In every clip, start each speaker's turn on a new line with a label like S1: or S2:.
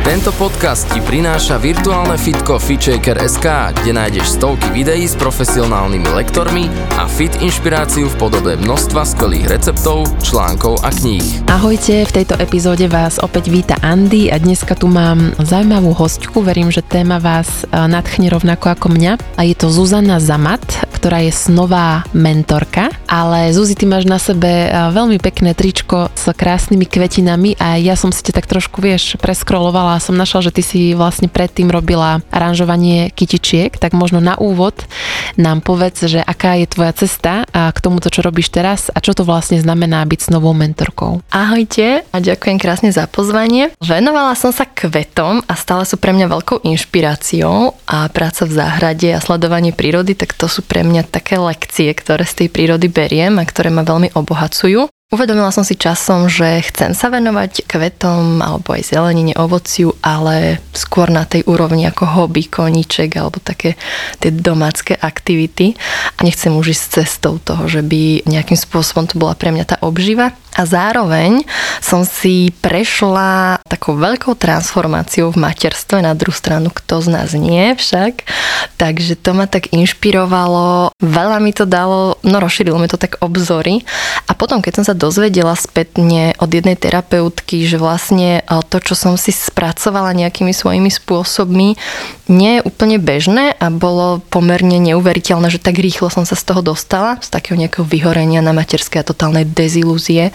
S1: Tento podcast ti prináša virtuálne fitko FitShaker.sk, kde nájdeš stovky videí s profesionálnymi lektormi a fit inšpiráciu v podobe množstva skvelých receptov, článkov a kníh.
S2: Ahojte, v tejto epizóde vás opäť víta Andy a dneska tu mám zaujímavú hostku, verím, že téma vás e, nadchne rovnako ako mňa. A je to Zuzana Zamat, ktorá je snová mentorka, ale Zuzi, ty máš na sebe e, veľmi pekné tričko s krásnymi kvetinami a ja som si te tak trošku, vieš, preskrolovala a som našla, že ty si vlastne predtým robila aranžovanie kytičiek, tak možno na úvod nám povedz, že aká je tvoja cesta a k tomuto, čo robíš teraz a čo to vlastne znamená byť s novou mentorkou.
S3: Ahojte a ďakujem krásne za pozvanie. Venovala som sa kvetom a stále sú pre mňa veľkou inšpiráciou a práca v záhrade a sledovanie prírody, tak to sú pre mňa také lekcie, ktoré z tej prírody beriem a ktoré ma veľmi obohacujú. Uvedomila som si časom, že chcem sa venovať kvetom alebo aj zelenine, ovociu, ale skôr na tej úrovni ako hobby, koníček alebo také tie domácké aktivity. A nechcem už ísť cestou toho, že by nejakým spôsobom to bola pre mňa tá obživa. A zároveň som si prešla takou veľkou transformáciou v materstve, na druhú stranu kto z nás nie však. Takže to ma tak inšpirovalo, veľa mi to dalo, no rozšírilo mi to tak obzory. A potom, keď som sa dozvedela spätne od jednej terapeutky, že vlastne to, čo som si spracovala nejakými svojimi spôsobmi, nie je úplne bežné a bolo pomerne neuveriteľné, že tak rýchlo som sa z toho dostala, z takého nejakého vyhorenia na materskej a totálnej dezilúzie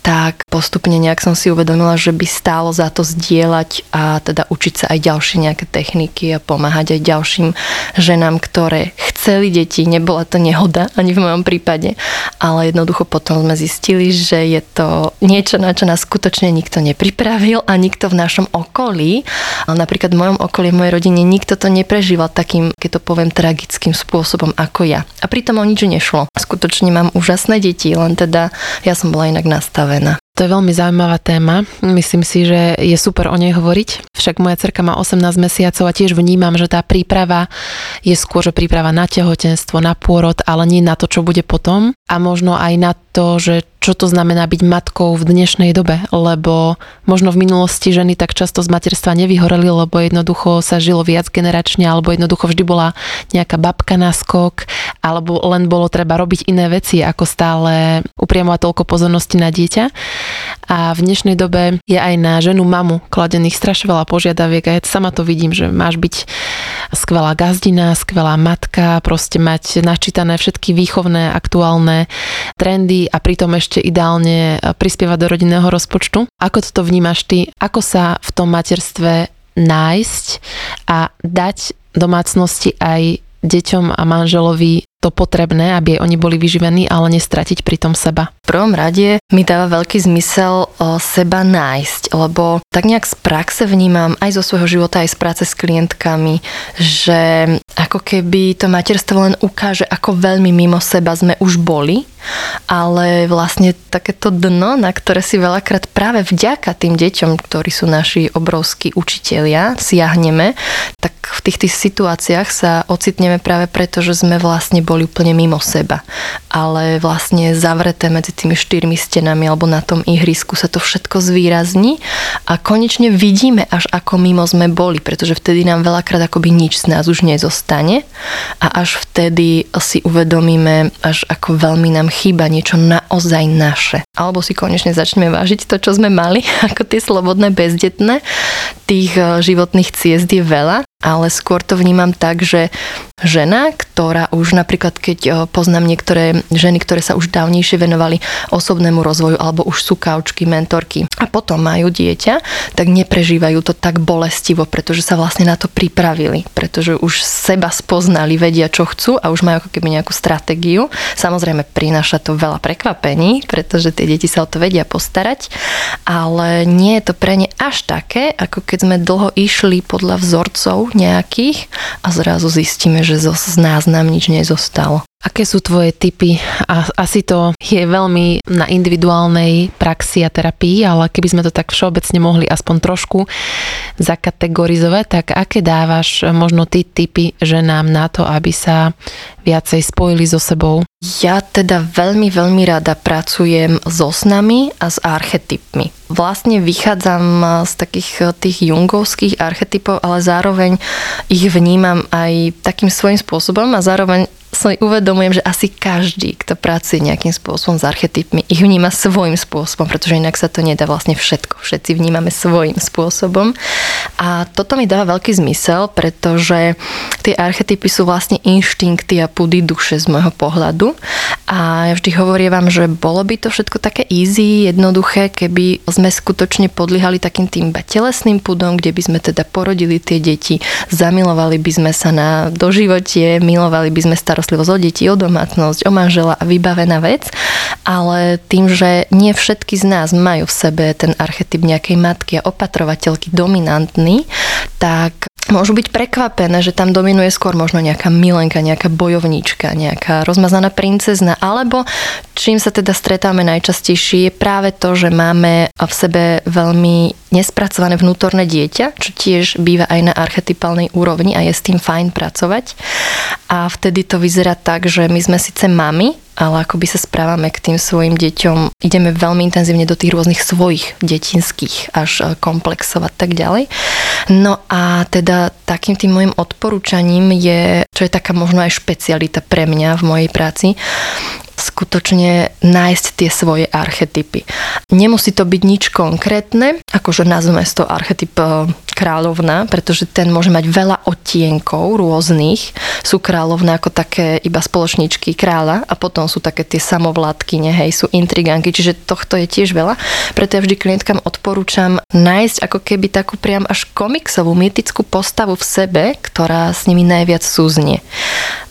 S3: tak postupne nejak som si uvedomila, že by stálo za to zdieľať a teda učiť sa aj ďalšie nejaké techniky a pomáhať aj ďalším ženám, ktoré chceli deti. Nebola to nehoda ani v mojom prípade, ale jednoducho potom sme zistili, že je to niečo, na čo nás skutočne nikto nepripravil a nikto v našom okolí, ale napríklad v mojom okolí, v mojej rodine, nikto to neprežíval takým, keď to poviem, tragickým spôsobom ako ja. A pritom o nič nešlo. Skutočne mám úžasné deti, len teda ja som bola inak nastavená.
S2: To je veľmi zaujímavá téma. Myslím si, že je super o nej hovoriť. Však moja cerka má 18 mesiacov a tiež vnímam, že tá príprava je skôr, že príprava na tehotenstvo, na pôrod, ale nie na to, čo bude potom. A možno aj na to, že čo to znamená byť matkou v dnešnej dobe, lebo možno v minulosti ženy tak často z materstva nevyhoreli, lebo jednoducho sa žilo viac generačne, alebo jednoducho vždy bola nejaká babka na skok, alebo len bolo treba robiť iné veci, ako stále upriamovať toľko pozornosti na dieťa. A v dnešnej dobe je aj na ženu mamu kladených strašne veľa požiadaviek a ja sama to vidím, že máš byť skvelá gazdina, skvelá matka, proste mať načítané všetky výchovné, aktuálne trendy a pritom ešte ideálne prispievať do rodinného rozpočtu. Ako toto vnímaš ty? Ako sa v tom materstve nájsť a dať domácnosti aj deťom a manželovi to potrebné, aby oni boli vyživení, ale nestratiť pritom seba.
S3: V prvom rade mi dáva veľký zmysel seba nájsť, lebo tak nejak z praxe vnímam aj zo svojho života, aj z práce s klientkami, že ako keby to materstvo len ukáže, ako veľmi mimo seba sme už boli, ale vlastne takéto dno, na ktoré si veľakrát práve vďaka tým deťom, ktorí sú naši obrovskí učitelia, siahneme, tak v tých, tých situáciách sa ocitneme práve preto, že sme vlastne boli úplne mimo seba. Ale vlastne zavreté medzi tými štyrmi stenami alebo na tom ihrisku sa to všetko zvýrazní a konečne vidíme až ako mimo sme boli, pretože vtedy nám veľakrát akoby nič z nás už nezostane a až vtedy si uvedomíme, až ako veľmi nám chýba niečo naozaj naše. Alebo si konečne začneme vážiť to, čo sme mali, ako tie slobodné bezdetné. Tých eh, životných ciest je veľa ale skôr to vnímam tak, že žena, ktorá už napríklad, keď eh, poznám niektoré ženy, ktoré sa už dávnejšie venovali osobnému rozvoju alebo už sú kaučky, mentorky a potom majú dieťa, tak neprežívajú to tak bolestivo, pretože sa vlastne na to pripravili, pretože už seba spoznali, vedia, čo chcú a už majú ako keby nejakú stratégiu. Samozrejme, prináša to veľa prekvapení, pretože tie deti sa o to vedia postarať, ale nie je to pre ne až také, ako keď sme dlho išli podľa vzorcov nejakých a zrazu zistíme, že z nás nám nič nezostalo.
S2: Aké sú tvoje typy? A asi to je veľmi na individuálnej praxi a terapii, ale keby sme to tak všeobecne mohli aspoň trošku zakategorizovať, tak aké dávaš možno ty typy ženám na to, aby sa viacej spojili so sebou?
S3: Ja teda veľmi, veľmi rada pracujem so snami a s archetypmi. Vlastne vychádzam z takých tých jungovských archetypov, ale zároveň ich vnímam aj takým svojím spôsobom a zároveň si uvedomujem, že asi každý, kto pracuje nejakým spôsobom s archetypmi, ich vníma svojím spôsobom, pretože inak sa to nedá vlastne všetko. Všetci vnímame svojím spôsobom. A toto mi dáva veľký zmysel, pretože tie archetypy sú vlastne inštinkty a pudy duše z môjho pohľadu. A ja vždy hovorím vám, že bolo by to všetko také easy, jednoduché, keby sme skutočne podliehali takým tým telesným pudom, kde by sme teda porodili tie deti, zamilovali by sme sa na doživotie, milovali by sme starostlivosť starostlivosť o deti, o domácnosť, o manžela a vybavená vec, ale tým, že nie všetky z nás majú v sebe ten archetyp nejakej matky a opatrovateľky dominantný, tak môžu byť prekvapené, že tam dominuje skôr možno nejaká milenka, nejaká bojovníčka, nejaká rozmazaná princezna, alebo čím sa teda stretáme najčastejšie je práve to, že máme v sebe veľmi nespracované vnútorné dieťa, čo tiež býva aj na archetypálnej úrovni a je s tým fajn pracovať. A vtedy to vyzerá tak, že my sme síce mami, ale ako by sa správame k tým svojim deťom, ideme veľmi intenzívne do tých rôznych svojich detinských až e, komplexov a tak ďalej. No a teda takým tým môjim odporúčaním je, čo je taká možno aj špecialita pre mňa v mojej práci, skutočne nájsť tie svoje archetypy. Nemusí to byť nič konkrétne, akože nazveme to archetyp e, kráľovna, pretože ten môže mať veľa odtienkov rôznych. Sú kráľovna ako také iba spoločničky kráľa a potom sú také tie samovládky, hej, sú intriganky, čiže tohto je tiež veľa. Preto ja vždy klientkám odporúčam nájsť ako keby takú priam až komiksovú, mytickú postavu v sebe, ktorá s nimi najviac súznie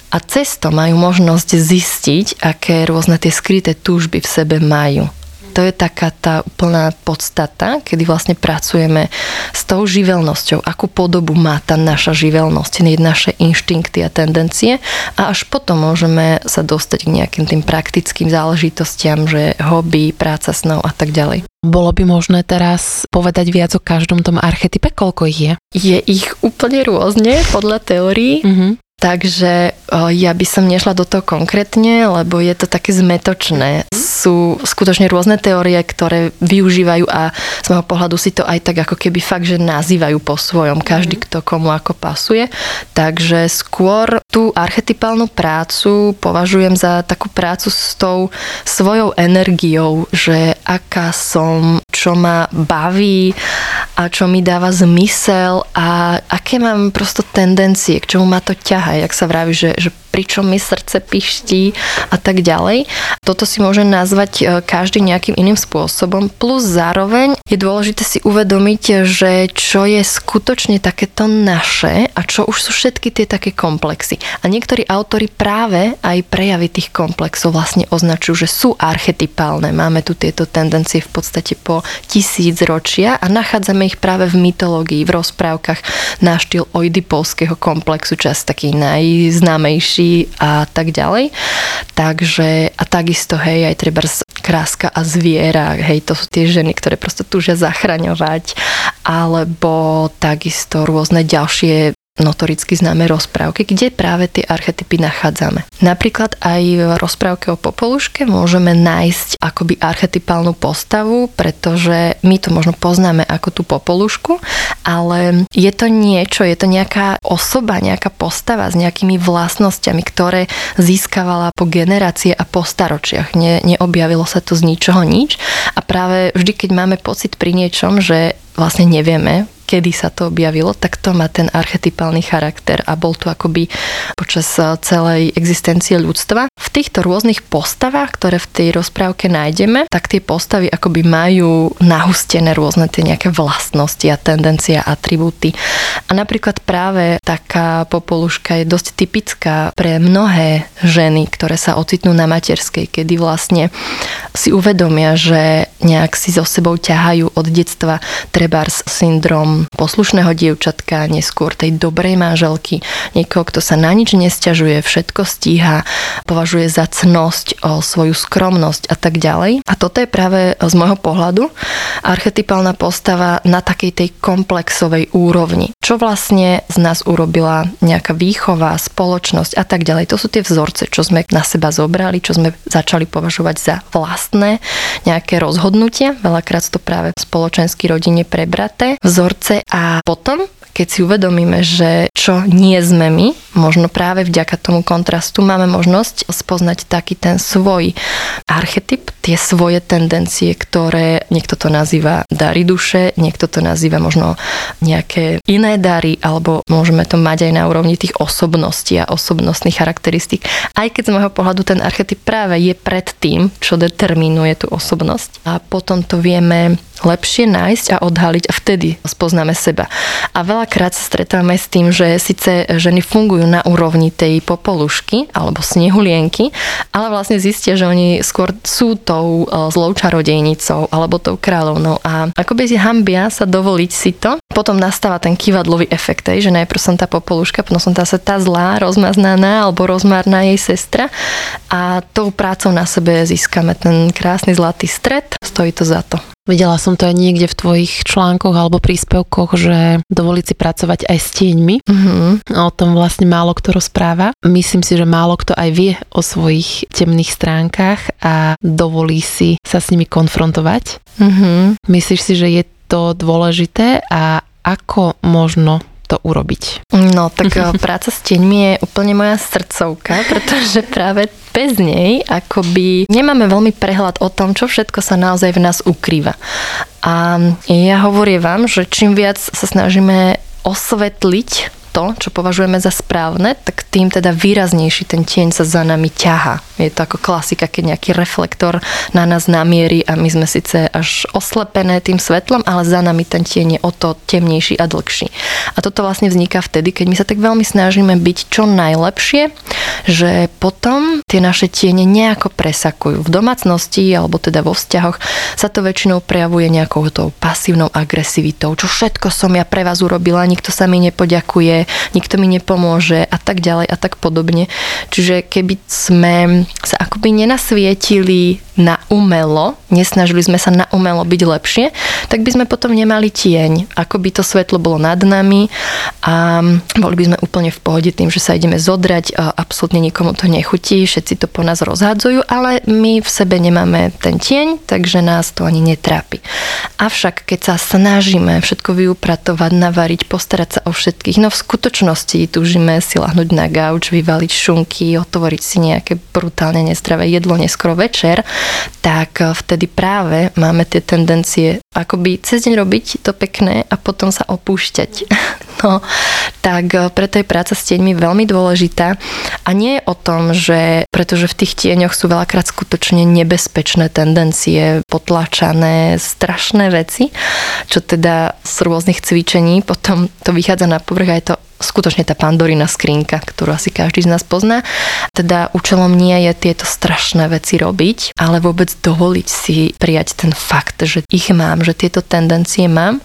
S3: a cez to majú možnosť zistiť, aké rôzne tie skryté túžby v sebe majú. To je taká tá úplná podstata, kedy vlastne pracujeme s tou živelnosťou, akú podobu má tá naša živelnosť, naše inštinkty a tendencie a až potom môžeme sa dostať k nejakým tým praktickým záležitostiam, že hobby, práca snou a tak ďalej.
S2: Bolo by možné teraz povedať viac o každom tom archetype? Koľko ich je?
S3: Je ich úplne rôzne podľa teórií. Mm-hmm. Takže ja by som nešla do toho konkrétne, lebo je to také zmetočné. Sú skutočne rôzne teórie, ktoré využívajú a z môjho pohľadu si to aj tak ako keby fakt, že nazývajú po svojom, každý mhm. kto komu ako pasuje. Takže skôr tú archetypálnu prácu považujem za takú prácu s tou svojou energiou, že aká som, čo ma baví a čo mi dáva zmysel a aké mám prosto tendencie, k čomu ma to ťaha. Jak sa vraví, že, že pričom mi srdce piští a tak ďalej. Toto si môže nazvať e, každý nejakým iným spôsobom. Plus zároveň je dôležité si uvedomiť, že čo je skutočne takéto naše a čo už sú všetky tie také komplexy. A niektorí autory práve aj prejavy tých komplexov vlastne označujú, že sú archetypálne. Máme tu tieto tendencie v podstate po tisíc ročia a nachádzame ich práve v mytológii, v rozprávkach na štýl oidipolského komplexu, čas taký najznámejší a tak ďalej. Takže a takisto, hej, aj treba kráska a zviera, hej, to sú tie ženy, ktoré prosto túžia zachraňovať, alebo takisto rôzne ďalšie notoricky známe rozprávky, kde práve tie archetypy nachádzame. Napríklad aj v rozprávke o Popoluške môžeme nájsť akoby archetypálnu postavu, pretože my to možno poznáme ako tú Popolušku, ale je to niečo, je to nejaká osoba, nejaká postava s nejakými vlastnosťami, ktoré získavala po generácie a po staročiach. Ne, neobjavilo sa to z ničoho nič a práve vždy, keď máme pocit pri niečom, že vlastne nevieme, kedy sa to objavilo, tak to má ten archetypálny charakter a bol tu akoby počas eh, celej existencie ľudstva. V týchto rôznych postavách, ktoré v tej rozprávke nájdeme, tak tie postavy akoby majú nahustené rôzne tie nejaké vlastnosti a tendencie a atribúty. A napríklad práve taká popoluška je dosť typická pre mnohé ženy, ktoré sa ocitnú na materskej, kedy vlastne si uvedomia, že nejak si so sebou ťahajú od detstva trebárs syndrom poslušného dievčatka, neskôr tej dobrej manželky, niekoho, kto sa na nič nesťažuje, všetko stíha, považuje za cnosť, o svoju skromnosť a tak ďalej. A toto je práve z môjho pohľadu archetypálna postava na takej tej komplexovej úrovni. Čo vlastne z nás urobila nejaká výchova, spoločnosť a tak ďalej. To sú tie vzorce, čo sme na seba zobrali, čo sme začali považovať za vlastné nejaké rozhodnutia. Veľakrát to práve v spoločenský rodine prebraté vzorce a potom keď si uvedomíme, že čo nie sme my, možno práve vďaka tomu kontrastu máme možnosť spoznať taký ten svoj archetyp, tie svoje tendencie, ktoré niekto to nazýva dary duše, niekto to nazýva možno nejaké iné dary, alebo môžeme to mať aj na úrovni tých osobností a osobnostných charakteristík. Aj keď z môjho pohľadu ten archetyp práve je pred tým, čo determinuje tú osobnosť. A potom to vieme lepšie nájsť a odhaliť a vtedy spoznáme seba. A veľakrát sa stretávame s tým, že síce ženy fungujú na úrovni tej popolušky alebo snehulienky, ale vlastne zistia, že oni skôr sú tou e, zlou čarodejnicou alebo tou kráľovnou a akoby si hambia sa dovoliť si to. Potom nastáva ten kývadlový efekt, že najprv som tá popoluška, potom som tá, tá zlá, rozmaznaná alebo rozmarná jej sestra a tou prácou na sebe získame ten krásny zlatý stred. Stojí to za to.
S2: Videla som to aj niekde v tvojich článkoch alebo príspevkoch, že dovoliť si pracovať aj s tieňmi. Mm-hmm. O tom vlastne málo kto rozpráva. Myslím si, že málo kto aj vie o svojich temných stránkach a dovolí si sa s nimi konfrontovať. Mm-hmm. Myslíš si, že je to dôležité a ako možno to urobiť?
S3: No, tak eh, práca s tieňmi je úplne moja srdcovka, pretože práve bez nej akoby nemáme veľmi prehľad o tom, čo všetko sa naozaj v nás ukrýva. A ja hovorím vám, že čím viac sa snažíme osvetliť to, čo považujeme za správne, tak tým teda výraznejší ten tieň sa za nami ťaha. Je to ako klasika, keď nejaký reflektor na nás namierí a my sme síce až oslepené tým svetlom, ale za nami ten tieň je o to temnejší a dlhší. A toto vlastne vzniká vtedy, keď my sa tak veľmi snažíme byť čo najlepšie, že potom tie naše tiene nejako presakujú. V domácnosti alebo teda vo vzťahoch sa to väčšinou prejavuje nejakou tou pasívnou agresivitou. Čo všetko som ja pre vás urobila, nikto sa mi nepoďakuje, nikto mi nepomôže a tak ďalej a tak podobne. Čiže keby sme sa akoby nenasvietili na umelo, nesnažili sme sa na umelo byť lepšie, tak by sme potom nemali tieň. Ako by to svetlo bolo nad nami a boli by sme úplne v pohode tým, že sa ideme zodrať, a absolútne nikomu to nechutí, všetci to po nás rozhádzajú, ale my v sebe nemáme ten tieň, takže nás to ani netrápi. Avšak keď sa snažíme všetko vyupratovať, navariť, postarať sa o všetkých, no v skutočnosti túžime si lahnúť na gauč, vyvaliť šunky, otvoriť si nejaké brutálne nezdravé jedlo neskoro večer, tak eh, vtedy práve máme tie tendencie akoby cez deň robiť to pekné a potom sa opúšťať. No, tak eh, preto je práca s tieňmi veľmi dôležitá a nie je o tom, že pretože v tých tieňoch sú veľakrát skutočne nebezpečné tendencie, potlačané, strašné veci, čo teda z rôznych cvičení potom to vychádza na povrch aj to skutočne tá pandorina skrinka, ktorú asi každý z nás pozná. Teda účelom nie je tieto strašné veci robiť, ale vôbec dovoliť si prijať ten fakt, že ich mám, že tieto tendencie mám.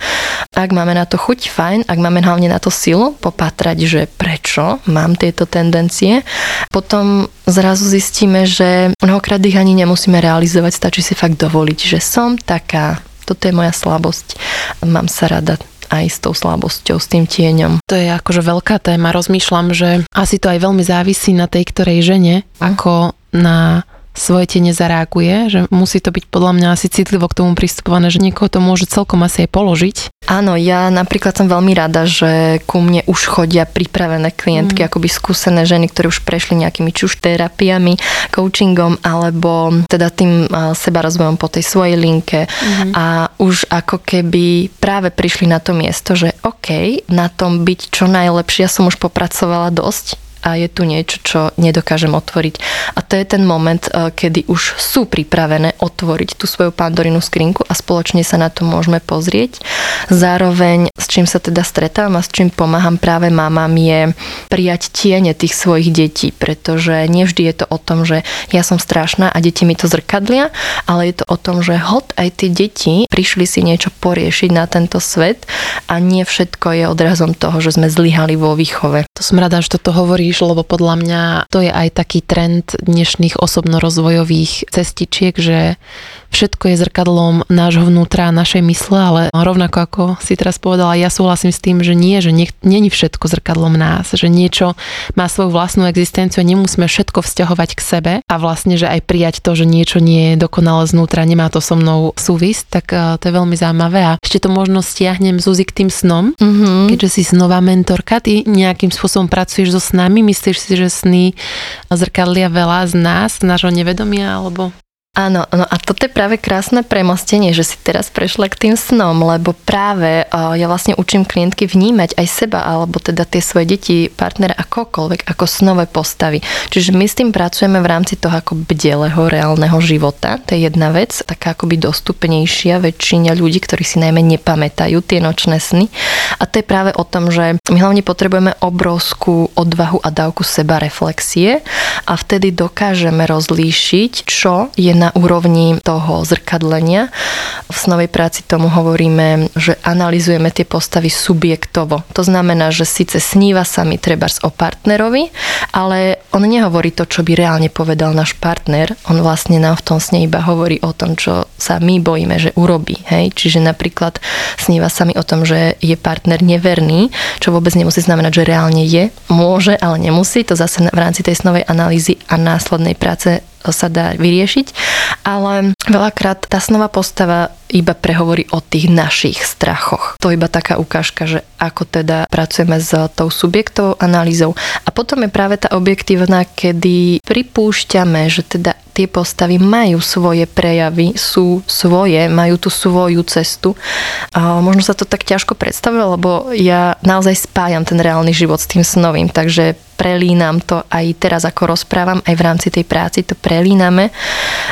S3: Ak máme na to chuť, fajn, ak máme hlavne na to silu, popatrať, že prečo mám tieto tendencie, potom zrazu zistíme, že mnohokrát ich ani nemusíme realizovať, stačí si fakt dovoliť, že som taká, toto je moja slabosť, mám sa rada, aj s tou slabosťou, s tým tieňom.
S2: To je akože veľká téma. Rozmýšľam, že asi to aj veľmi závisí na tej ktorej žene, ako na svoje tie nezareaguje, že musí to byť podľa mňa asi citlivo k tomu pristupované, že niekoho to môže celkom asi aj položiť.
S3: Áno, ja napríklad som veľmi rada, že ku mne už chodia pripravené klientky, mm. akoby skúsené ženy, ktoré už prešli nejakými či už terapiami, coachingom alebo teda tým seba rozvojom po tej svojej linke mm. a už ako keby práve prišli na to miesto, že OK, na tom byť čo najlepšie, ja som už popracovala dosť, a je tu niečo, čo nedokážem otvoriť. A to je ten moment, eh, kedy už sú pripravené otvoriť tú svoju pandorinu skrinku a spoločne sa na to môžeme pozrieť. Zároveň z čím sa teda stretávam a s čím pomáham práve mamám je prijať tiene tých svojich detí, pretože nevždy je to o tom, že ja som strašná a deti mi to zrkadlia, ale je to o tom, že hod aj tie deti prišli si niečo poriešiť na tento svet a nie všetko je odrazom toho, že sme zlyhali vo výchove.
S2: To som rada, že toto hovoríš, lebo podľa mňa to je aj taký trend dnešných osobnorozvojových cestičiek, že všetko je zrkadlom nášho vnútra, našej mysle, ale rovnako ako si teraz povedala, ja súhlasím s tým, že nie, že není všetko zrkadlom nás, že niečo má svoju vlastnú existenciu a nemusíme všetko vzťahovať k sebe a vlastne, že aj prijať to, že niečo nie je dokonale znútra, nemá to so mnou súvisť, tak eh, to je veľmi zaujímavé a ešte to možno stiahnem Zuzi k tým snom, mm-hmm. keďže si snová mentorka, ty nejakým spôsobom pracuješ so snami, myslíš si, že sny zrkadlia veľa z nás, z nášho nevedomia, alebo
S3: Áno, no a toto je práve krásne premostenie, že si teraz prešla k tým snom, lebo práve ja vlastne učím klientky vnímať aj seba, alebo teda tie svoje deti, partnera akokoľvek, ako snové postavy. Čiže my s tým pracujeme v rámci toho ako bdelého reálneho života. To je jedna vec, taká akoby dostupnejšia väčšina ľudí, ktorí si najmä nepamätajú tie nočné sny. A to je práve o tom, že my hlavne potrebujeme obrovskú odvahu a dávku seba reflexie a vtedy dokážeme rozlíšiť, čo je na úrovni toho zrkadlenia. V snovej práci tomu hovoríme, že analizujeme tie postavy subjektovo. To znamená, že síce sníva sa mi trebárs o partnerovi, ale on nehovorí to, čo by reálne povedal náš partner. On vlastne nám v tom sne iba hovorí o tom, čo sa my bojíme, že urobí. Hej? Čiže napríklad sníva sa mi o tom, že je partner neverný, čo vôbec nemusí znamenať, že reálne je. Môže, ale nemusí. To zase v rámci tej snovej analýzy a následnej práce sa dá vyriešiť, ale veľakrát tá snová postava iba prehovorí o tých našich strachoch. To je iba taká ukážka, že ako teda pracujeme s tou subjektovou analýzou. A potom je práve tá objektívna, kedy pripúšťame, že teda tie postavy majú svoje prejavy, sú svoje, majú tú svoju cestu. A možno sa to tak ťažko predstavuje, lebo ja naozaj spájam ten reálny život s tým snovým, takže prelínam to aj teraz, ako rozprávam, aj v rámci tej práci to prelíname.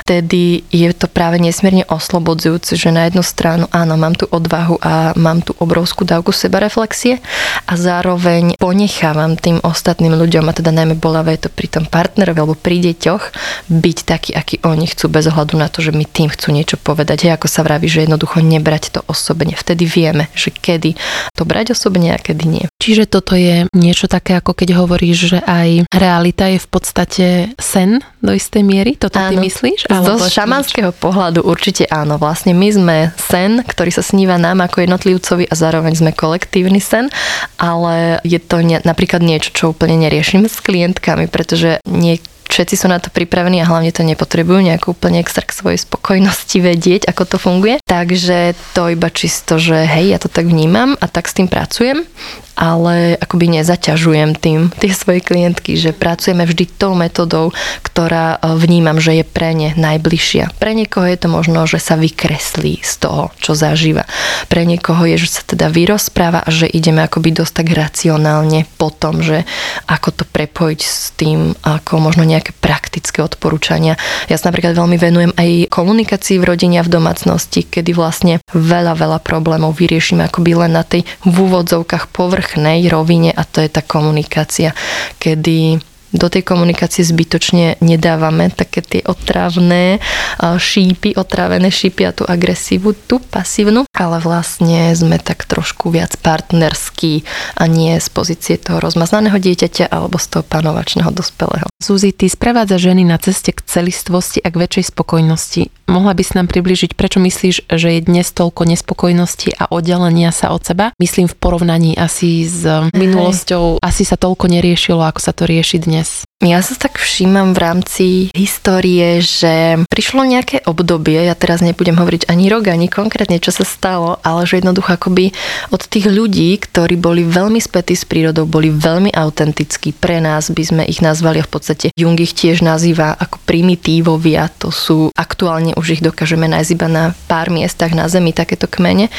S3: Tedy je to práve nesmierne oslobodzujúce, že na jednu stranu áno, mám tu odvahu a mám tu obrovskú dávku sebareflexie a zároveň ponechávam tým ostatným ľuďom, a teda najmä bolavé to pri tom partnerovi alebo pri deťoch, byť taký, aký oni chcú, bez ohľadu na to, že mi tým chcú niečo povedať. Hej, ako sa vraví, že jednoducho nebrať to osobne. Vtedy vieme, že kedy to brať osobne a kedy nie.
S2: Čiže toto je niečo také, ako keď hovoríš, že aj realita je v podstate sen do istej miery? Toto áno. ty myslíš?
S3: Z šamanského pohľadu určite áno. Vlastne my sme sen, ktorý sa sníva nám ako jednotlivcovi a zároveň sme kolektívny sen, ale je to ne, napríklad niečo, čo úplne neriešim s klientkami, pretože nie všetci sú na to pripravení a hlavne to nepotrebujú nejakú úplne extra k svojej spokojnosti vedieť, ako to funguje. Takže to iba čisto, že hej, ja to tak vnímam a tak s tým pracujem ale akoby nezaťažujem tým tie svoje klientky, že pracujeme vždy tou metodou, ktorá e, vnímam, že je pre ne najbližšia. Pre niekoho je to možno, že sa vykreslí z toho, čo zažíva. Pre niekoho je, že sa teda vyrozpráva a že ideme akoby dosť tak racionálne po tom, že ako to prepojiť s tým, ako možno nejaké praktické odporúčania. Ja sa napríklad veľmi venujem aj komunikácii v rodine a v domácnosti, kedy vlastne veľa, veľa problémov vyriešime akoby len na tej v úvodzovkách povrch povrchnej rovine a to je tá komunikácia, kedy do tej komunikácie zbytočne nedávame také tie otravné šípy, otravené šípy a tú agresívu, tú pasívnu, ale vlastne sme tak trošku viac partnerskí a nie z pozície toho rozmaznaného dieťaťa alebo z toho panovačného dospelého.
S2: Suzy, ty sprevádza ženy na ceste k celistvosti a k väčšej spokojnosti. Mohla by si nám približiť, prečo myslíš, že je dnes toľko nespokojnosti a oddelenia sa od seba? Myslím v porovnaní asi s minulosťou. Asi sa toľko neriešilo, ako sa to rieši dnes.
S3: Ja sa tak všímam v rámci histórie, že prišlo nejaké obdobie, ja teraz nebudem hovoriť ani rok, ani konkrétne, čo sa stalo, ale že jednoducho akoby od tých ľudí, ktorí boli veľmi spätí s prírodou, boli veľmi autentickí. Pre nás by sme ich nazvali v podstate, Jung ich tiež nazýva ako primitívovia, to sú aktuálne už ich dokážeme nájsť iba na pár miestach na Zemi, takéto kmene,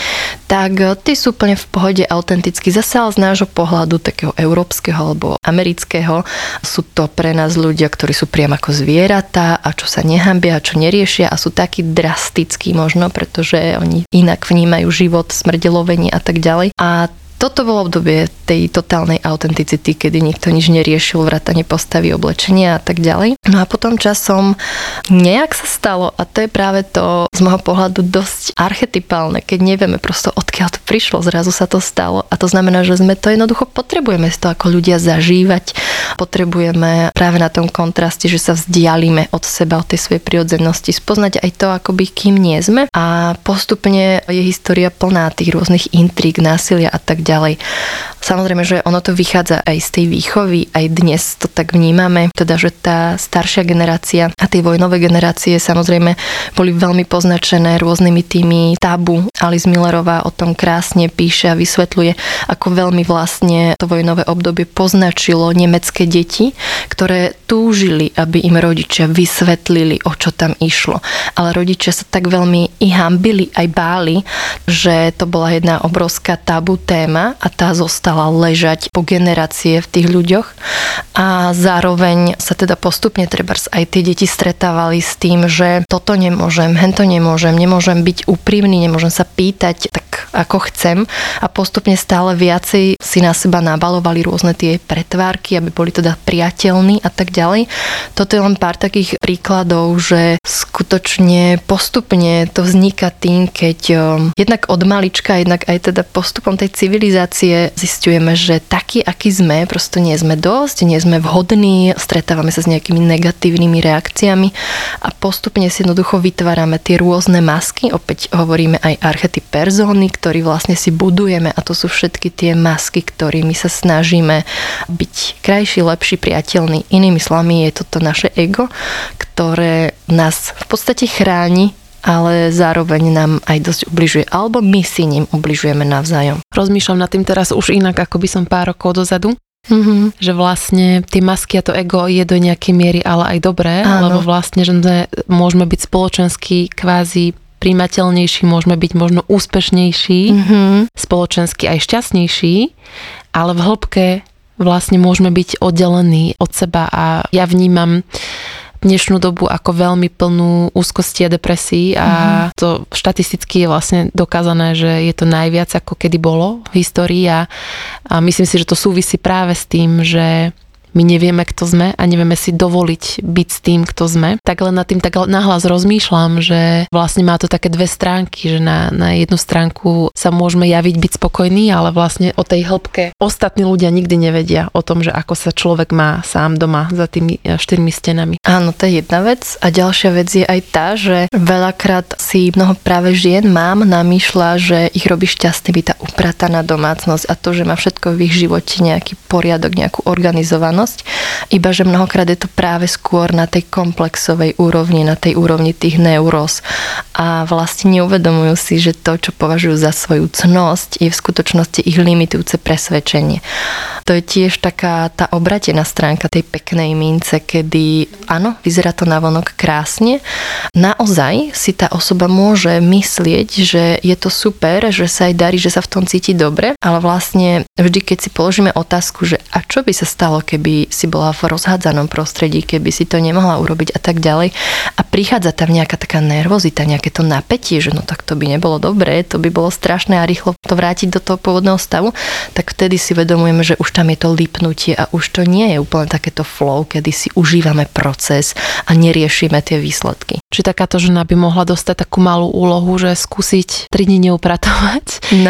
S3: tak tí sú úplne v pohode autenticky. Zase ale z nášho pohľadu takého európskeho alebo amerického sú to pre nás ľudia, ktorí sú priam ako zvieratá a čo sa nehambia a čo neriešia a sú takí drastickí možno, pretože oni inak vnímajú život, smrdelovenie a tak ďalej. A toto bolo obdobie tej totálnej autenticity, kedy nikto nič neriešil, vrátane postavy, oblečenia a tak ďalej. No a potom časom nejak sa stalo a to je práve to z môjho pohľadu dosť archetypálne, keď nevieme prosto odkiaľ to prišlo, zrazu sa to stalo. A to znamená, že sme to jednoducho potrebujeme to ako ľudia zažívať, potrebujeme práve na tom kontraste, že sa vzdialíme od seba, od tej svojej prirodzenosti, spoznať aj to, akoby kým nie sme. A postupne je história plná tých rôznych intríg, násilia a tak ďalej ďalej. Samozrejme, že ono to vychádza aj z tej výchovy, aj dnes to tak vnímame, teda, že tá staršia generácia a tie vojnové generácie samozrejme boli veľmi poznačené rôznymi tými tabu. Alice Millerová o tom krásne píše a vysvetľuje, ako veľmi vlastne to vojnové obdobie poznačilo nemecké deti, ktoré túžili, aby im rodičia vysvetlili, o čo tam išlo. Ale rodičia sa tak veľmi i hambili, aj báli, že to bola jedna obrovská tabu téma a tá zostala ležať po generácie v tých ľuďoch. A zároveň sa teda postupne treba aj tie deti stretávali s tým, že toto nemôžem, hento nemôžem, nemôžem byť úprimný, nemôžem sa pýtať tak ako chcem a postupne stále viacej si na seba nabalovali rôzne tie pretvárky, aby boli teda priateľní a tak ďalej. Toto je len pár takých príkladov, že skutočne postupne to vzniká tým, keď jednak od malička, jednak aj teda postupom tej civilizácie zistujeme, že taký, aký sme, prosto nie sme dosť, nie sme vhodní, stretávame sa s nejakými negatívnymi reakciami a postupne si jednoducho vytvárame tie rôzne masky, opäť hovoríme aj archetyp persóny, ktorý vlastne si budujeme a to sú všetky tie masky, ktorými sa snažíme byť krajší, lepší, priateľný. Inými slovami je toto naše ego, ktoré nás v podstate chráni ale zároveň nám aj dosť ubližuje, alebo my si ním ubližujeme navzájom.
S2: Rozmýšľam nad tým teraz už inak, ako by som pár rokov dozadu. Mm-hmm. Že vlastne tie masky a to ego je do nejakej miery ale aj dobré, Áno. lebo vlastne, že môžeme byť spoločensky kvázi príjmateľnejší, môžeme byť možno úspešnejší, mm-hmm. spoločensky aj šťastnejší, ale v hĺbke vlastne môžeme byť oddelení od seba a ja vnímam dnešnú dobu ako veľmi plnú úzkosti a depresí a mm-hmm. to štatisticky je vlastne dokázané, že je to najviac ako kedy bolo v histórii a, a myslím si, že to súvisí práve s tým, že my nevieme, kto sme a nevieme si dovoliť byť s tým, kto sme, tak len nad tým tak nahlas rozmýšľam, že vlastne má to také dve stránky, že na, na jednu stránku sa môžeme javiť byť spokojný, ale vlastne o tej hĺbke ostatní ľudia nikdy nevedia o tom, že ako sa človek má sám doma za tými e, štyrmi stenami.
S3: Áno, to je jedna vec. A ďalšia vec je aj tá, že veľakrát si mnoho práve žien mám namýšľa, že ich robí šťastný byť tá uprataná domácnosť a to, že má všetko v ich živote nejaký poriadok, nejakú organizovanosť pozornosť, iba že mnohokrát je to práve skôr na tej komplexovej úrovni, na tej úrovni tých neuróz a vlastne neuvedomujú si, že to, čo považujú za svoju cnosť, je v skutočnosti ich limitujúce presvedčenie. To je tiež taká tá obratená stránka tej peknej mince, kedy áno, vyzerá to navonok krásne, naozaj si tá osoba môže myslieť, že je to super, že sa aj darí, že sa v tom cíti dobre, ale vlastne vždy, keď si položíme otázku, že a čo by sa stalo, keby si bola v rozhádzanom prostredí, keby si to nemohla urobiť a tak ďalej. A prichádza tam nejaká taká nervozita, nejaké to napätie, že no tak to by nebolo dobré, to by bolo strašné a rýchlo to vrátiť do toho pôvodného stavu, tak vtedy si vedomujeme, že už tam je to lipnutie a už to nie je úplne takéto flow, kedy si užívame proces a neriešime tie výsledky.
S2: Či takáto žena by mohla dostať takú malú úlohu, že skúsiť 3 dní neupratovať?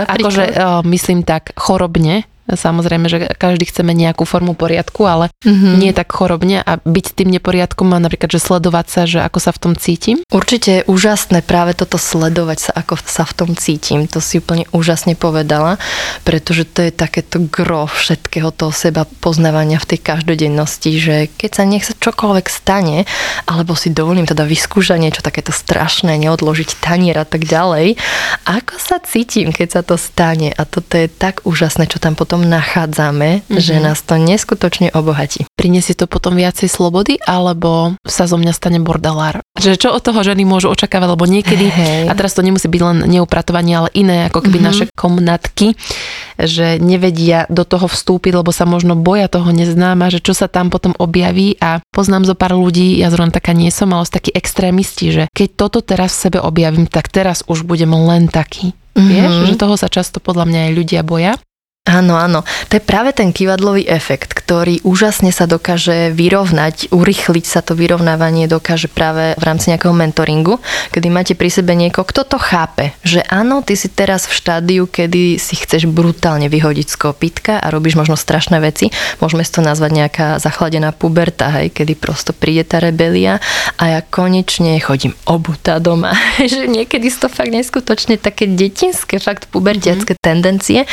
S2: Akože uh, myslím tak chorobne, Samozrejme, že každý chceme nejakú formu poriadku, ale mm-hmm. nie tak chorobne a byť tým neporiadkom a napríklad, že sledovať sa, že ako sa v tom cítim.
S3: Určite je úžasné práve toto sledovať sa, ako sa v tom cítim. To si úplne úžasne povedala, pretože to je takéto gro všetkého toho seba poznávania v tej každodennosti, že keď sa nech sa čokoľvek stane, alebo si dovolím teda vyskúšať niečo takéto strašné, neodložiť tanier a tak ďalej, ako sa cítim, keď sa to stane a toto je tak úžasné, čo tam potom potom nachádzame, mm-hmm. že nás to neskutočne obohatí.
S2: Prinesie to potom viacej slobody, alebo sa zo mňa stane bordalár? Že čo od toho ženy môžu očakávať, lebo niekedy,
S3: Hej.
S2: a teraz to nemusí byť len neupratovanie, ale iné ako keby mm-hmm. naše komnatky, že nevedia do toho vstúpiť, lebo sa možno boja toho neznáma, že čo sa tam potom objaví a poznám zo pár ľudí, ja zrovna taká nie som, ale sú takí extrémisti, že keď toto teraz v sebe objavím, tak teraz už budem len taký. Mm-hmm. Vieš, že toho sa často podľa mňa aj ľudia boja.
S3: Áno, áno. To je práve ten kývadlový efekt, ktorý úžasne sa dokáže vyrovnať, urychliť sa to vyrovnávanie dokáže práve v rámci nejakého mentoringu, kedy máte pri sebe niekoho, kto to chápe, že áno, ty si teraz v štádiu, kedy si chceš brutálne vyhodiť z kopítka a robíš možno strašné veci. Môžeme si to nazvať nejaká zachladená puberta, hej, kedy prosto príde tá rebelia a ja konečne chodím obutá doma. že niekedy sú to fakt neskutočne také detinské, fakt pubertiacké mm-hmm. tendencie,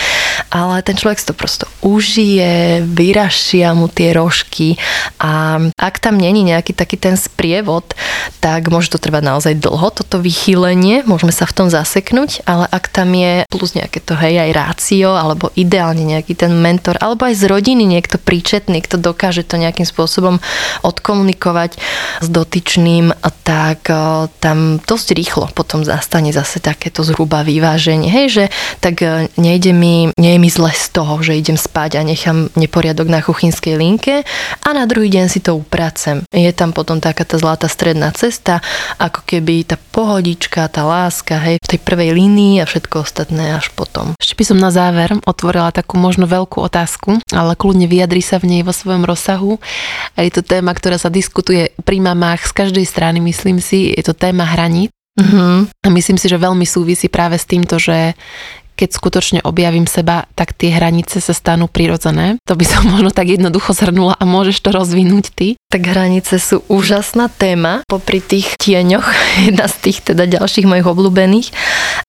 S3: ale ale ten človek si to prosto užije, vyrašia mu tie rožky a ak tam není nejaký taký ten sprievod, tak môže to trvať naozaj dlho, toto vychýlenie, môžeme sa v tom zaseknúť, ale ak tam je plus nejaké to hej aj rácio, alebo ideálne nejaký ten mentor, alebo aj z rodiny niekto príčetný, kto dokáže to nejakým spôsobom odkomunikovať s dotyčným, tak tam dosť rýchlo potom zastane zase takéto zhruba vyváženie. Hej, že tak nejde mi, nie je mi zle z toho, že idem spať a nechám neporiadok na kuchynskej linke a na druhý deň si to upracem. Je tam potom taká tá zlatá stredná cesta, ako keby tá pohodička, tá láska, hej, v tej prvej línii a všetko ostatné až potom.
S2: Ešte by som na záver otvorila takú možno veľkú otázku, ale kľudne vyjadri sa v nej vo svojom rozsahu. A je to téma, ktorá sa diskutuje pri mamách z každej strany, myslím si, je to téma hraníc. Uh-huh. A myslím si, že veľmi súvisí práve s týmto, že keď skutočne objavím seba, tak tie hranice sa stanú prirodzené. To by som možno tak jednoducho zhrnula a môžeš to rozvinúť ty.
S3: Tak hranice sú úžasná téma popri tých tieňoch, jedna z tých teda ďalších mojich obľúbených.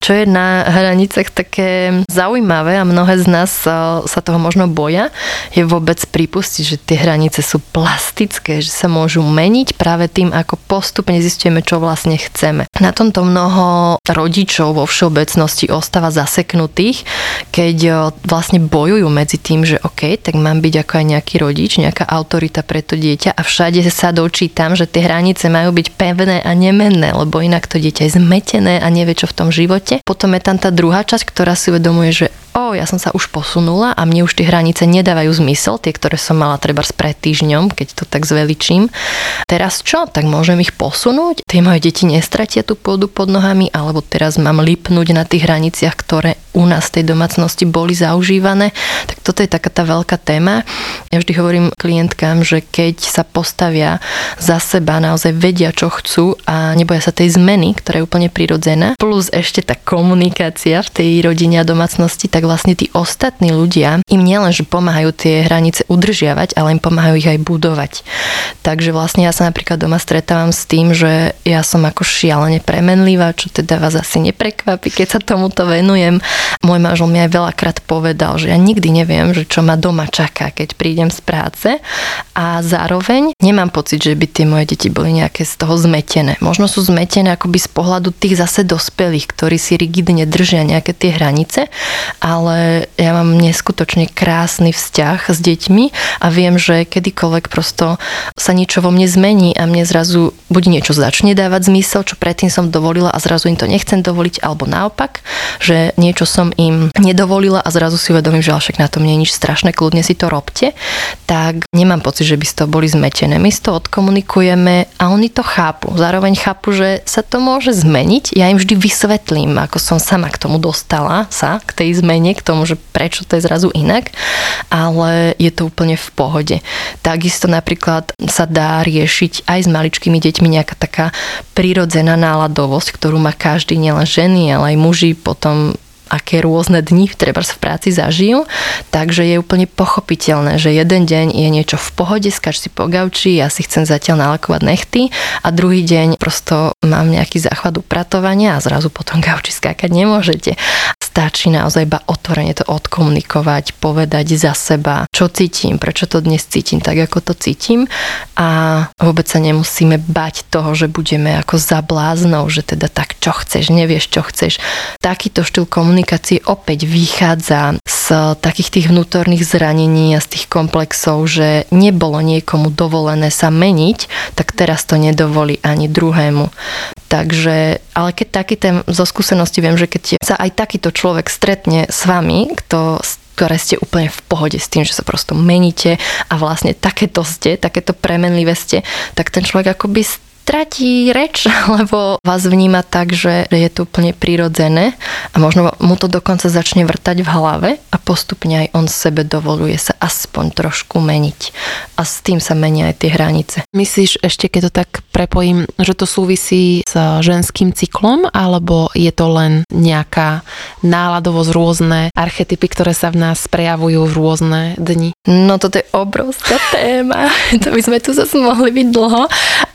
S3: Čo je na hranicách také zaujímavé a mnohé z nás sa toho možno boja, je vôbec pripustiť, že tie hranice sú plastické, že sa môžu meniť práve tým, ako postupne zistujeme, čo vlastne chceme. Na tomto mnoho rodičov vo všeobecnosti ostáva zaseknutých, keď vlastne bojujú medzi tým, že OK, tak mám byť ako aj nejaký rodič, nejaká autorita pre to dieťa a všade sa dočítam, že tie hranice majú byť pevné a nemenné, lebo inak to dieťa je zmetené a nevie, čo v tom živote. Potom je tam tá druhá časť, ktorá si uvedomuje, že o, ja som sa už posunula a mne už tie hranice nedávajú zmysel, tie, ktoré som mala treba pred týždňom, keď to tak zveličím. Teraz čo? Tak môžem ich posunúť? Tie moje deti nestratia tú pôdu pod nohami, alebo teraz mám lipnúť na tých hraniciach, ktoré u nás v tej domácnosti boli zaužívané. Tak toto je taká tá veľká téma. Ja vždy hovorím klientkám, že keď sa postavia za seba, naozaj vedia, čo chcú a neboja sa tej zmeny, ktorá je úplne prirodzená, plus ešte tá komunikácia v tej rodine a domácnosti, tak tak vlastne tí ostatní ľudia im nielen, že pomáhajú tie hranice udržiavať, ale im pomáhajú ich aj budovať. Takže vlastne ja sa napríklad doma stretávam s tým, že ja som ako šialene premenlivá, čo teda vás asi neprekvapí, keď sa tomuto venujem. Môj manžel mi aj veľakrát povedal, že ja nikdy neviem, že čo ma doma čaká, keď prídem z práce a zároveň nemám pocit, že by tie moje deti boli nejaké z toho zmetené. Možno sú zmetené akoby z pohľadu tých zase dospelých, ktorí si rigidne držia nejaké tie hranice a ale ja mám neskutočne krásny vzťah s deťmi a viem, že kedykoľvek prosto sa niečo vo mne zmení a mne zrazu buď niečo začne dávať zmysel, čo predtým som dovolila a zrazu im to nechcem dovoliť, alebo naopak, že niečo som im nedovolila a zrazu si uvedomím, že však na tom nie je nič strašné, kľudne si to robte, tak nemám pocit, že by z toho boli zmetené. My to odkomunikujeme a oni to chápu. Zároveň chápu, že sa to môže zmeniť. Ja im vždy vysvetlím, ako som sama k tomu dostala sa, k tej zmene zmene, k tomu, že prečo to je zrazu inak, ale je to úplne v pohode. Takisto napríklad sa dá riešiť aj s maličkými deťmi nejaká taká prirodzená náladovosť, ktorú má každý, nielen ženy, ale aj muži potom aké rôzne dni treba v práci zažijú, takže je úplne pochopiteľné, že jeden deň je niečo v pohode, skač si po gauči, ja si chcem zatiaľ nalakovať nechty a druhý deň prosto mám nejaký záchvat upratovania a zrazu potom gauči skákať nemôžete. Stačí naozaj iba otvorene to odkomunikovať, povedať za seba, čo cítim, prečo to dnes cítim tak, ako to cítim a vôbec sa nemusíme bať toho, že budeme ako za bláznou, že teda tak čo chceš, nevieš čo chceš. Takýto štýl komunikácie opäť vychádza z z takých tých vnútorných zranení a z tých komplexov, že nebolo niekomu dovolené sa meniť, tak teraz to nedovolí ani druhému. Takže, ale keď taký ten zo skúsenosti viem, že keď sa aj takýto človek stretne s vami, kto ktoré ste úplne v pohode s tým, že sa prosto meníte a vlastne takéto ste, takéto premenlivé ste, tak ten človek akoby stratí reč, lebo vás vníma tak, že je to úplne prirodzené a možno mu to dokonca začne vrtať v hlave a postupne aj on sebe dovoluje sa aspoň trošku meniť. A s tým sa menia aj tie hranice.
S2: Myslíš ešte, keď to tak prepojím, že to súvisí s ženským cyklom, alebo je to len nejaká náladovosť, rôzne archetypy, ktoré sa v nás prejavujú v rôzne dni?
S3: No toto je obrovská téma. to by sme tu zase mohli byť dlho,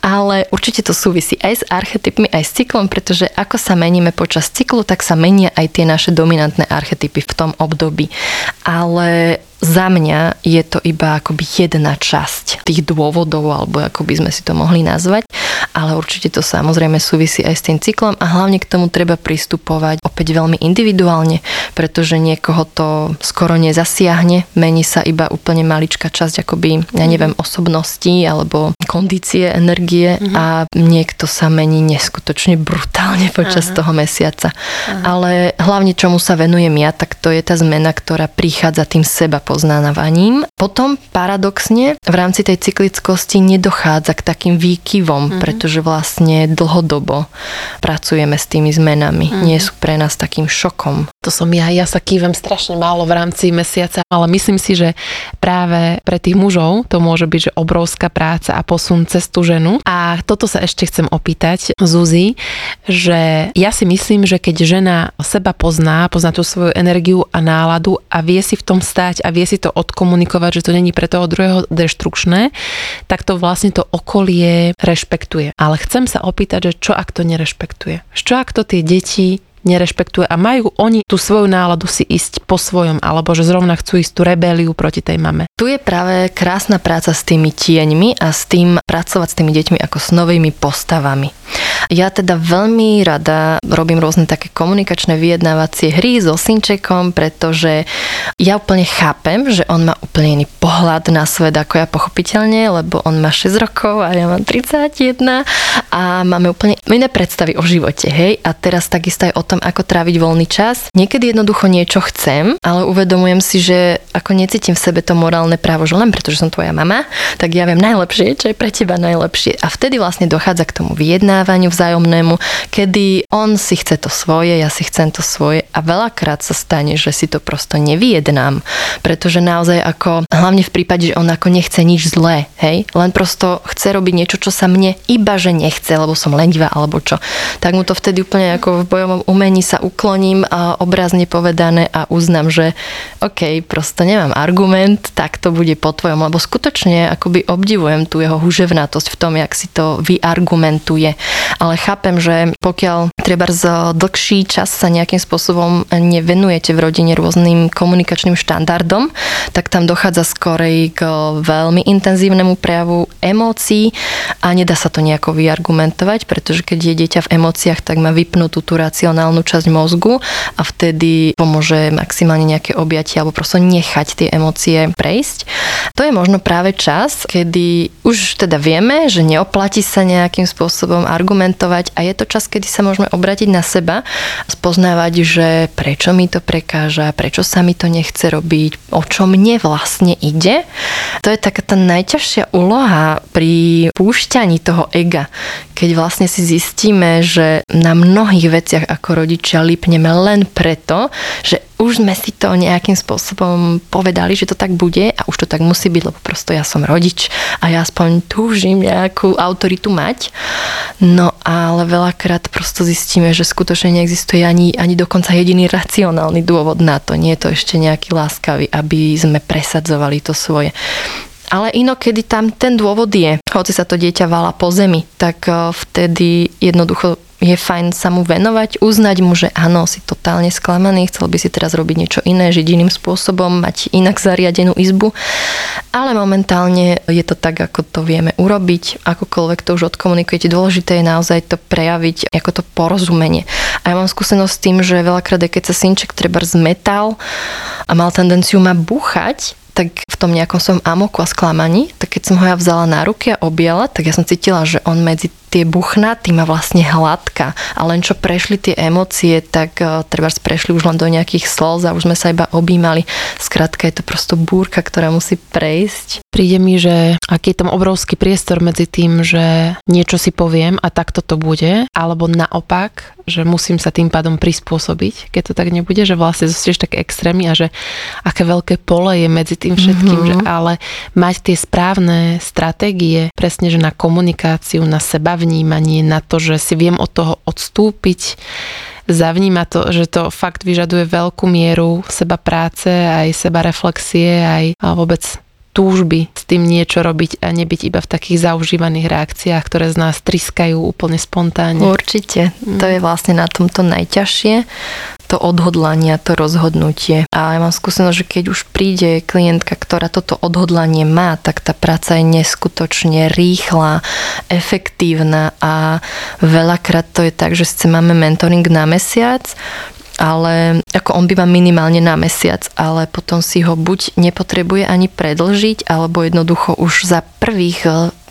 S3: ale určite to súvisí aj s archetypmi, aj s cyklom, pretože ako sa meníme počas cyklu, tak sa menia aj tie naše dominantné archetypy v tom období. Ale za mňa je to iba akoby jedna časť tých dôvodov, alebo ako by sme si to mohli nazvať, ale určite to samozrejme súvisí aj s tým cyklom a hlavne k tomu treba pristupovať opäť veľmi individuálne, pretože niekoho to skoro nezasiahne, mení sa iba úplne maličká časť akoby, ja neviem, osobnosti alebo kondície, energie uh-huh. a niekto sa mení neskutočne brutálne počas uh-huh. toho mesiaca. Uh-huh. Ale hlavne čomu sa venujem ja, tak to je tá zmena, ktorá prichádza tým seba poznávaním. Potom paradoxne v rámci tej cyklickosti nedochádza k takým výkyvom, mm-hmm. pretože vlastne dlhodobo pracujeme s tými zmenami. Mm-hmm. Nie sú pre nás takým šokom.
S2: To som ja, ja sa kývem strašne málo v rámci mesiaca, ale myslím si, že práve pre tých mužov to môže byť že obrovská práca a posun cez tú ženu. A toto sa ešte chcem opýtať Zuzi, že ja si myslím, že keď žena seba pozná, pozná tú svoju energiu a náladu a vie si v tom stať a vie si to odkomunikovať, že to není pre toho druhého deštrukčné, tak to vlastne to okolie rešpektuje. Ale chcem sa opýtať, že čo ak to nerešpektuje? Čo ak to tie deti nerešpektuje a majú oni tú svoju náladu si ísť po svojom, alebo že zrovna chcú ísť tú rebeliu proti tej mame.
S3: Tu je práve krásna práca s tými tieňmi a s tým pracovať s tými deťmi ako s novými postavami. Ja teda veľmi rada robím rôzne také komunikačné vyjednávacie hry so synčekom, pretože ja úplne chápem, že on má úplne iný pohľad na svet ako ja pochopiteľne, lebo on má 6 rokov a ja mám 31 a máme úplne iné predstavy o živote, hej? A teraz takisto aj o tom, ako tráviť voľný čas. Niekedy jednoducho niečo chcem, ale uvedomujem si, že ako necítim v sebe to morálne právo, že len preto, že som tvoja mama, tak ja viem najlepšie, čo je pre teba najlepšie. A vtedy vlastne dochádza k tomu vyjednávaniu vzájomnému, kedy on si chce to svoje, ja si chcem to svoje a veľakrát sa stane, že si to prosto nevyjednám, pretože naozaj ako, hlavne v prípade, že on ako nechce nič zlé, hej, len prosto chce robiť niečo, čo sa mne iba, že nechce, lebo som lenivá alebo čo, tak mu to vtedy úplne ako v bojovom umení sa ukloním a obrazne povedané a uznám, že OK, prosto nemám argument, tak to bude po tvojom, lebo skutočne akoby obdivujem tú jeho huževnatosť v tom, jak si to vyargumentuje ale chápem, že pokiaľ treba z dlhší čas sa nejakým spôsobom nevenujete v rodine rôznym komunikačným štandardom, tak tam dochádza skorej k veľmi intenzívnemu prejavu emócií a nedá sa to nejako vyargumentovať, pretože keď je dieťa v emóciách, tak má vypnutú tú racionálnu časť mozgu a vtedy pomôže maximálne nejaké objatie alebo prosto nechať tie emócie prejsť. To je možno práve čas, kedy už teda vieme, že neoplatí sa nejakým spôsobom argumentovať a je to čas, kedy sa môžeme obratiť na seba, spoznávať, že prečo mi to prekáža, prečo sa mi to nechce robiť, o čo mne vlastne ide. To je taká tá najťažšia úloha pri púšťaní toho ega, keď vlastne si zistíme, že na mnohých veciach ako rodičia lipneme len preto, že už sme si to nejakým spôsobom povedali, že to tak bude a už to tak musí byť, lebo prosto ja som rodič a ja aspoň túžim nejakú autoritu mať. No ale veľakrát prosto zistíme, že skutočne neexistuje ani, ani dokonca jediný racionálny dôvod na to. Nie je to ešte nejaký láskavý, aby sme presadzovali to svoje. Ale inokedy tam ten dôvod je, hoci sa to dieťa vala po zemi, tak eh, vtedy jednoducho je fajn sa mu venovať, uznať mu, že áno, si totálne sklamaný, chcel by si teraz robiť niečo iné, žiť iným spôsobom, mať inak zariadenú izbu. Ale momentálne je to tak, ako to vieme urobiť, akokoľvek to už odkomunikujete. Dôležité je naozaj to prejaviť ako to porozumenie. A ja mám skúsenosť s tým, že veľakrát, keď sa synček treba zmetal a mal tendenciu ma búchať, tak v tom nejakom svojom amoku a sklamaní, tak keď som ho ja vzala na ruky a objala, tak ja som cítila, že on medzi tie buchnaty má vlastne hladká a len čo prešli tie emócie, tak uh, treba prešli už len do nejakých slz a už sme sa iba objímali. Skrátka je to prosto búrka, ktorá musí prejsť.
S2: Príde mi, že aký je tam obrovský priestor medzi tým, že niečo si poviem a takto to bude, alebo naopak, že musím sa tým pádom prispôsobiť, keď to tak nebude, že vlastne zostaeš také extrémy a že aké veľké pole je medzi tým všetkým, mm-hmm. že ale mať tie správne stratégie, presne, že na komunikáciu, na seba vnímanie, na to, že si viem od toho odstúpiť, zavníma to, že to fakt vyžaduje veľkú mieru seba práce, aj seba reflexie, aj vôbec túžby s tým niečo robiť a nebyť iba v takých zaužívaných reakciách, ktoré z nás triskajú úplne spontánne.
S3: Určite. Mm. To je vlastne na tomto najťažšie to odhodlanie, to rozhodnutie. A ja mám skúsenosť, že keď už príde klientka, ktorá toto odhodlanie má, tak tá práca je neskutočne rýchla, efektívna a veľakrát to je tak, že sice máme mentoring na mesiac, ale ako on býva minimálne na mesiac, ale potom si ho buď nepotrebuje ani predlžiť, alebo jednoducho už za prvých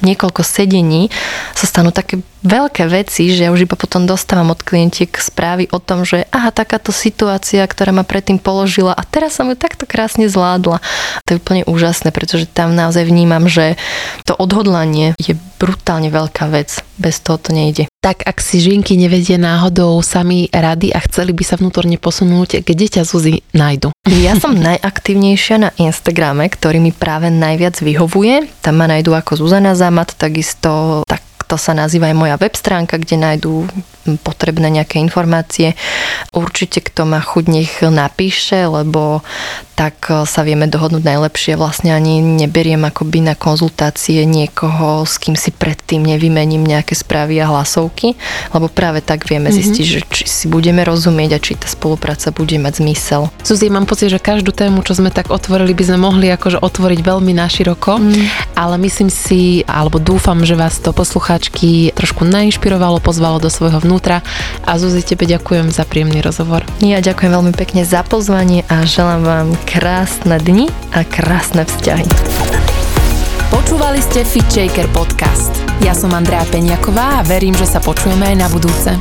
S3: niekoľko sedení sa stanú také veľké veci, že ja už iba potom dostávam od klientiek správy o tom, že aha, takáto situácia, ktorá ma predtým položila a teraz som ju takto krásne zvládla. To je úplne úžasné, pretože tam naozaj vnímam, že to odhodlanie je brutálne veľká vec. Bez toho to nejde.
S2: Tak ak si žienky nevedia náhodou sami rady a chceli by sa vnútorne posunúť, kde ťa Zuzi nájdu?
S3: Ja som najaktívnejšia na Instagrame, ktorý mi práve najviac vyhovuje. Tam ma nájdu ako Zuzana Zamat, takisto tak to sa nazýva aj moja web stránka, kde nájdú potrebné nejaké informácie. Určite kto má chuť, nech napíše, lebo tak sa vieme dohodnúť najlepšie. Vlastne ani neberiem akoby na konzultácie niekoho, s kým si predtým nevymením nejaké správy a hlasovky, lebo práve tak vieme mm-hmm. zistiť, že či si budeme rozumieť a či tá spolupráca bude mať zmysel.
S2: Suzy, mám pocit, že každú tému, čo sme tak otvorili, by sme mohli akože otvoriť veľmi naširoko, mm. ale myslím si, alebo dúfam, že vás to poslucháčky trošku nainšpirovalo, pozvalo do svojho vnútra vnútra. A Zuzi, tebe ďakujem za príjemný rozhovor.
S3: Ja ďakujem veľmi pekne za pozvanie a želám vám krásne dni a krásne vzťahy.
S4: Počúvali ste Fit Shaker podcast. Ja som Andrea Peňaková a verím, že sa počujeme aj na budúce.